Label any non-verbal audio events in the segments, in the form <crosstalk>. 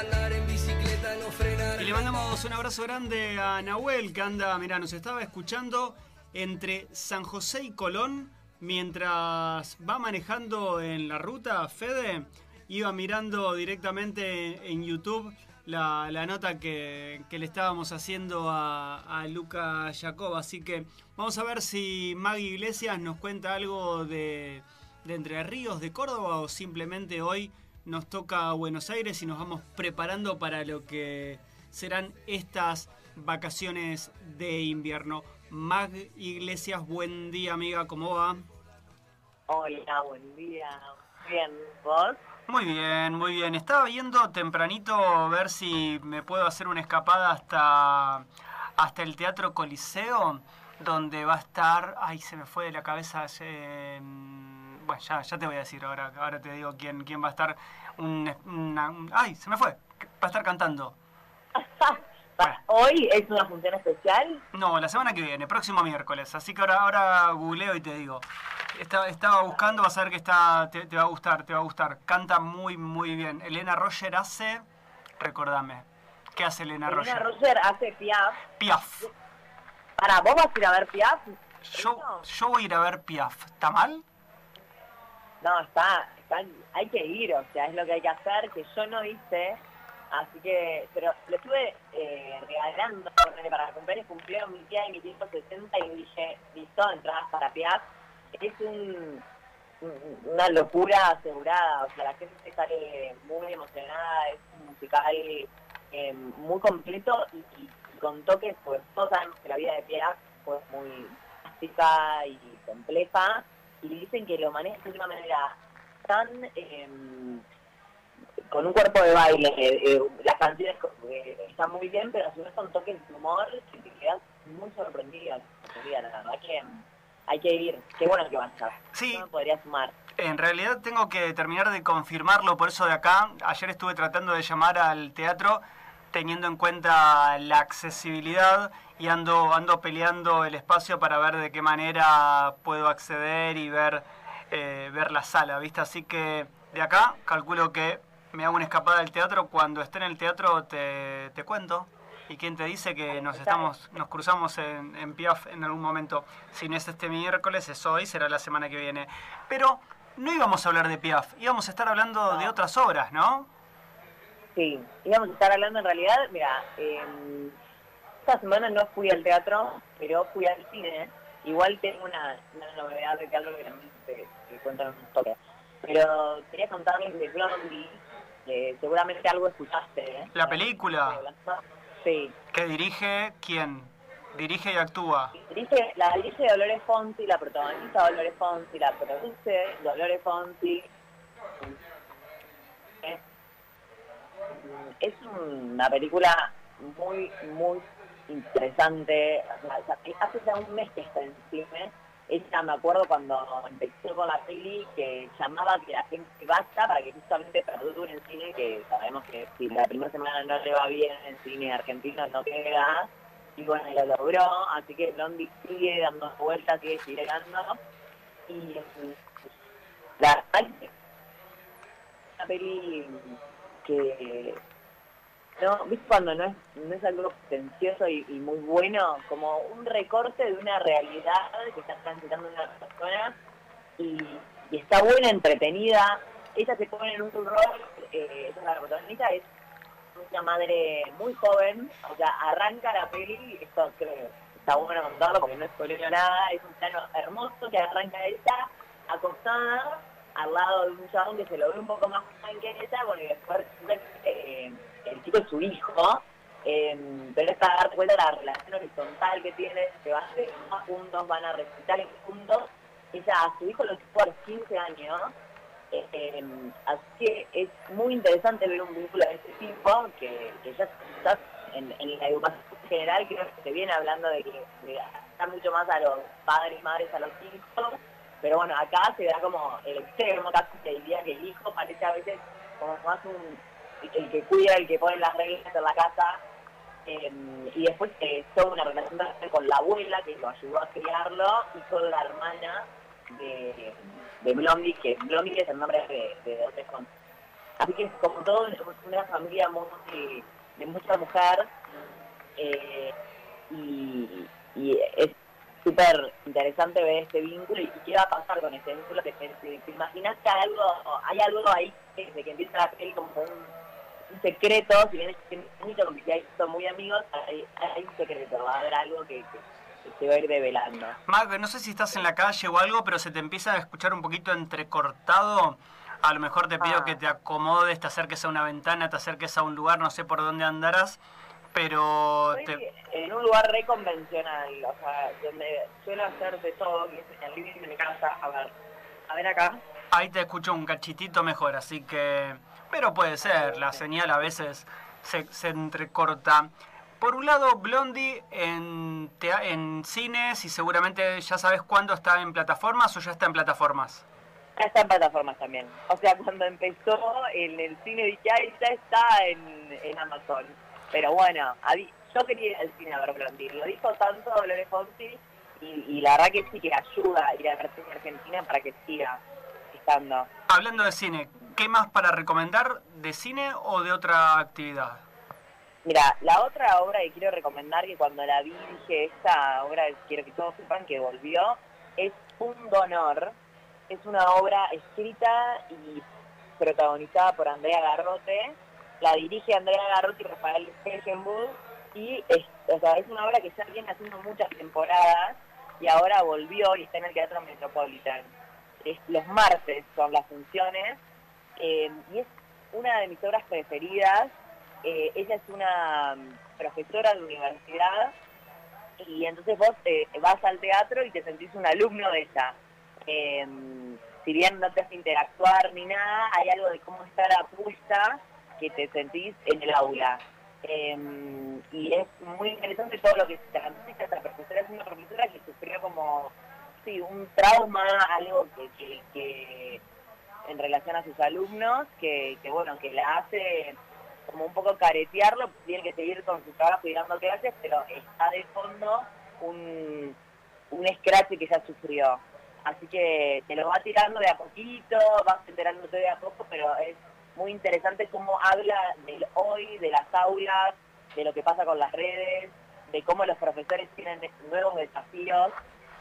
andar en bicicleta, no frenar. Y le mandamos un abrazo grande a Nahuel, que anda, mira, nos estaba escuchando entre San José y Colón mientras va manejando en la ruta. Fede iba mirando directamente en YouTube la, nota que, le estábamos haciendo a, a Luca Jacob. Así que vamos a ver si Maggie Iglesias nos cuenta algo de, de Entre Ríos, de Córdoba, o simplemente hoy nos toca Buenos Aires y nos vamos preparando para lo que serán estas vacaciones de invierno. Mag Iglesias, buen día amiga, ¿cómo va? Hola, buen día. Bien, ¿vos? Muy bien, muy bien. Estaba viendo tempranito ver si me puedo hacer una escapada hasta, hasta el Teatro Coliseo, donde va a estar, ay, se me fue de la cabeza, eh, bueno, ya, ya te voy a decir ahora, ahora te digo quién, quién va a estar, un, ay, se me fue, va a estar cantando. <laughs> ¿Hoy es una función especial? No, la semana que viene, próximo miércoles, así que ahora, ahora googleo y te digo. Estaba, estaba buscando, vas a ver que está, te, va a gustar, te va a gustar. Canta muy, muy bien. Elena Roger hace, recordame, ¿qué hace Elena, Roger? Elena Roger hace Piaf. Piaf. Para, ¿vos vas a ir a ver Piaf? Yo, yo voy a ir a ver Piaf. ¿Está mal? No, está, hay que ir, o sea, es lo que hay que hacer, que yo no hice, así que, pero lo estuve eh, regalando para cumpleaños, cumplieron mi tía y mi tío 60 y dije, listo, entradas para Piaf. Es un, una locura asegurada, o sea, la gente sale muy emocionada, es un musical eh, muy completo y, con toques, pues todos sabemos que la vida de Piaf fue muy básica y compleja, y dicen que lo maneja de una manera tan... Em, con un cuerpo de baile, eh, eh, las canciones eh, están muy bien, pero a su vez con toques de humor que te quedas muy sorprendida. La verdad que hay que ir. Qué bueno que va a estar. Sí. podría sumar. En realidad tengo que terminar de confirmarlo, por eso de acá, ayer estuve tratando de llamar al teatro teniendo en cuenta la accesibilidad y ando, ando peleando el espacio para ver de qué manera puedo acceder y ver, eh, ver la sala, ¿viste? Así que de acá calculo que me hago una escapada del teatro, cuando esté en el teatro te, te cuento. ¿Y quién te dice que nos estamos nos cruzamos en, en Piaf en algún momento? Si no es este miércoles, es hoy, será la semana que viene. Pero no íbamos a hablar de Piaf, íbamos a estar hablando de otras obras, ¿no? Sí, íbamos a estar hablando en realidad, mira, esta semana no fui al teatro, pero fui al cine. Igual tengo una, novedad de que algo que también te, cuento en un toque. Pero quería contarles de Blondie, que seguramente algo escuchaste. ¿eh? ¿La película? Sí. ¿Que dirige quién? Dirige y actúa. Dirige, la dirige Dolores Fonsi, la protagoniza Dolores Fonsi, la produce Dolores Fonsi. Es una película muy, muy interesante. hace ya un mes que está en cine. Ella me acuerdo cuando empezó con la peli que llamaba que la gente vaya para que justamente perdure en cine, que sabemos que si la primera semana no le va bien en cine argentino no queda. Y bueno, lo logró, así que Blondie sigue dando vueltas, sigue girando. Y la una peli que no, ¿viste cuando no es, algo pretencioso y, muy bueno? Como un recorte de una realidad que está transitando una persona y, está buena, entretenida. Ella se pone en un rol, eh, es la protagonista, es una madre muy joven, o sea, arranca la peli, esto creo está bueno contarlo porque no es nada, es un plano hermoso que arranca ella acostada al lado de un chabón que se lo ve un poco más joven que ella, bueno, y después eh, el chico es su hijo, eh, pero está dar cuenta de la relación horizontal que tiene, que van a juntos, van a recitar juntos, ella a su hijo lo tuvo a los 15 años, eh, así que es muy interesante ver un vínculo de este tipo, que, ya está en, la educación general creo que se viene hablando de que está mucho más a los padres madres a los hijos, pero bueno, acá se da como el extremo, casi te diría que el hijo parece a veces como más un, el que cuida, el que pone las reglas en la casa, em, y después eh, toda una relación con la abuela que lo ayudó a criarlo, y con la hermana de, de Blondie, que Blondie es el nombre de, de Así que es como todo una familia muy, de mucha mujer eh, y, y es súper interesante ver este vínculo y qué va a pasar con este vínculo. te, imaginas que hay algo, hay algo ahí desde que empieza la peli como un, secreto, si bien es porque ya son muy amigos, hay, hay, un secreto, va a haber algo que, se va a ir develando. Mag, no sé si estás en la calle o algo, pero se te empieza a escuchar un poquito entrecortado. A lo mejor te pido ah. que te acomodes, te acerques a una ventana, te acerques a un lugar, no sé por dónde andarás pero... en un lugar re convencional, o sea, donde suelo hacer de todo, que es en el living de mi casa. A ver, a ver acá. Ahí te escucho un cachitito mejor, así que... Pero puede ser, la señal a veces se, se entrecorta. Por un lado, Blondie en, en cines y seguramente ya sabes cuándo está en plataformas o ya está en plataformas. Ya está en plataformas también. O sea, cuando empezó en el cine dije, ya está en, en Amazon. Pero bueno, yo quería ir al cine a ver Blondie. Lo dijo tanto Dolores Fonsi y, la verdad que sí que ayuda a ir a ver cine Argentina para que siga estando. Hablando de cine, ¿qué más para recomendar de cine o de otra actividad? Mira, la otra obra que quiero recomendar, que cuando la vi dije, esta obra quiero que todos sepan que volvió, es Un Donor. Es una obra escrita y protagonizada por Andrea Garrote la dirige Andrea Garrotti y Rafael Hegenbull y es, es una obra que ya viene haciendo muchas temporadas y ahora volvió y está en el Teatro Metropolitan. Es, los martes son las funciones eh, y es una de mis obras preferidas. Eh, ella es una mm, profesora de universidad y entonces vos eh, vas al teatro y te sentís un alumno de ella. si bien no te hace interactuar ni nada, hay algo de cómo está la puesta que te sentís en el aula. Em, y es muy interesante todo lo que se transmite esta profesora. Es una profesora que sufrió como, sí, un trauma, algo que, que, en relación a sus alumnos, que, que, bueno, que la hace como un poco caretearlo, tiene que seguir con su trabajo y dando clases, pero está de fondo un, un scratch que ya sufrió. Así que te lo va tirando de a poquito, vas enterándote de a poco, pero es muy interesante cómo habla del hoy, de las aulas, de lo que pasa con las redes, de cómo los profesores tienen nuevos desafíos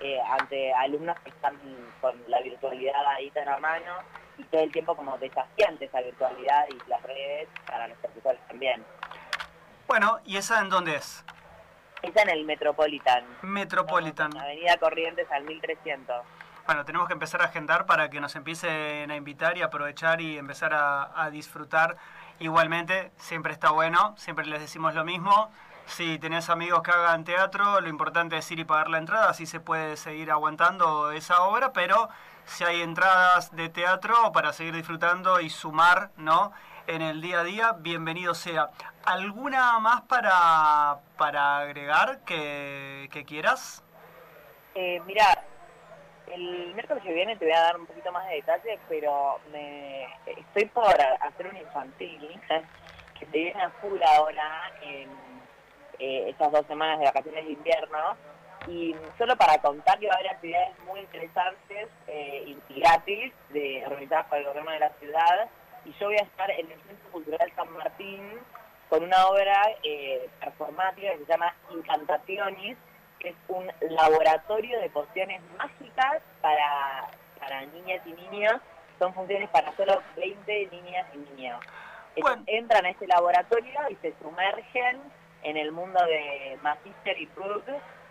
eh, ante alumnos que están con la virtualidad ahí tan a mano y todo el tiempo como desafiante esa virtualidad y las redes para los profesores también. Bueno, ¿y esa en dónde es? Esa en el Metropolitan. Metropolitan. Avenida Corrientes al 1300. Bueno, tenemos que empezar a agendar para que nos empiecen a invitar y aprovechar y empezar a, disfrutar. Igualmente, siempre está bueno, siempre les decimos lo mismo. Si tenés amigos que hagan teatro, lo importante es ir y pagar la entrada, así se puede seguir aguantando esa obra, pero si hay entradas de teatro para seguir disfrutando y sumar, ¿no? En el día a día, bienvenido sea. ¿Alguna más para, para agregar que, que quieras? Eh, mira, el miércoles que viene te voy a dar un poquito más de detalles, pero me estoy por hacer un infantil que se viene a full ahora en eh, estas dos semanas de vacaciones de invierno. Y solo para contar que va a haber actividades muy interesantes eh, y gratis de, organizadas por el gobierno de la ciudad. Y yo voy a estar en el Centro Cultural San Martín con una obra eh, performática que se llama Es un laboratorio de pociones mágicas para, para niñas y niños. Son funciones para solo 20 niñas y niños. Entran a este laboratorio y se sumergen en el mundo de Magister y Prud,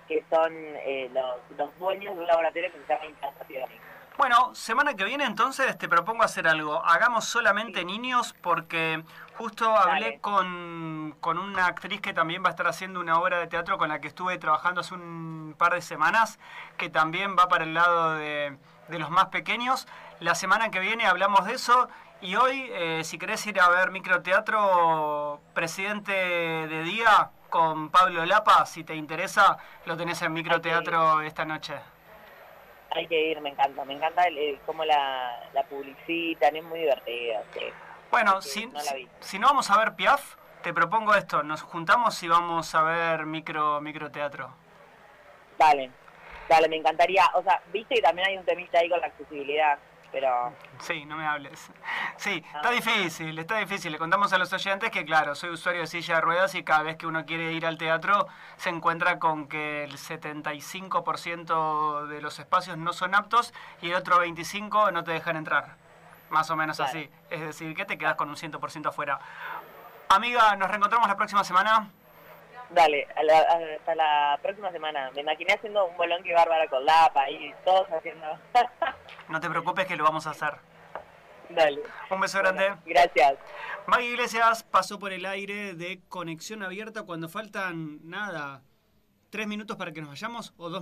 que son eh, los, los, dueños de un laboratorio que se llama Implantaciones. Bueno, semana que viene entonces te propongo hacer algo. Hagamos solamente niños porque justo hablé con, una actriz que también va a estar haciendo una obra de teatro con la que estuve trabajando hace un par de semanas, que también va para el lado de, los más pequeños. La semana que viene hablamos de eso y hoy, eh, si querés ir a ver microteatro, presidente de día con Pablo Lapa, si te interesa, lo tenés en microteatro esta noche hay que ir, me encanta, me encanta el, cómo la, la publicitan, es muy divertido. Bueno, si, no si, no vamos a ver Piaf, te propongo esto, nos juntamos y vamos a ver micro microteatro. Dale, dale, me encantaría. O sea, viste que también hay un temita ahí con la accesibilidad. Pero Sí, no me hables. Sí, está difícil, está difícil. Le contamos a los oyentes que, claro, soy usuario de silla de ruedas y cada vez que uno quiere ir al teatro se encuentra con que el 75% de los espacios no son aptos y el otro 25% no te dejan entrar. Más o menos Claro. así. Es decir, que te quedas con un 100% afuera. Amiga, nos reencontramos la próxima semana. Dale, a la- a- hasta la próxima semana. Me imaginé haciendo un bolón que bárbara con Lapa y todos haciendo... <laughs> No te preocupes que lo vamos a hacer. dale. Un beso grande. Bueno, gracias. Maggie Iglesias pasó por el aire de conexión abierta cuando faltan, nada, tres minutos para que nos vayamos o dos minutos.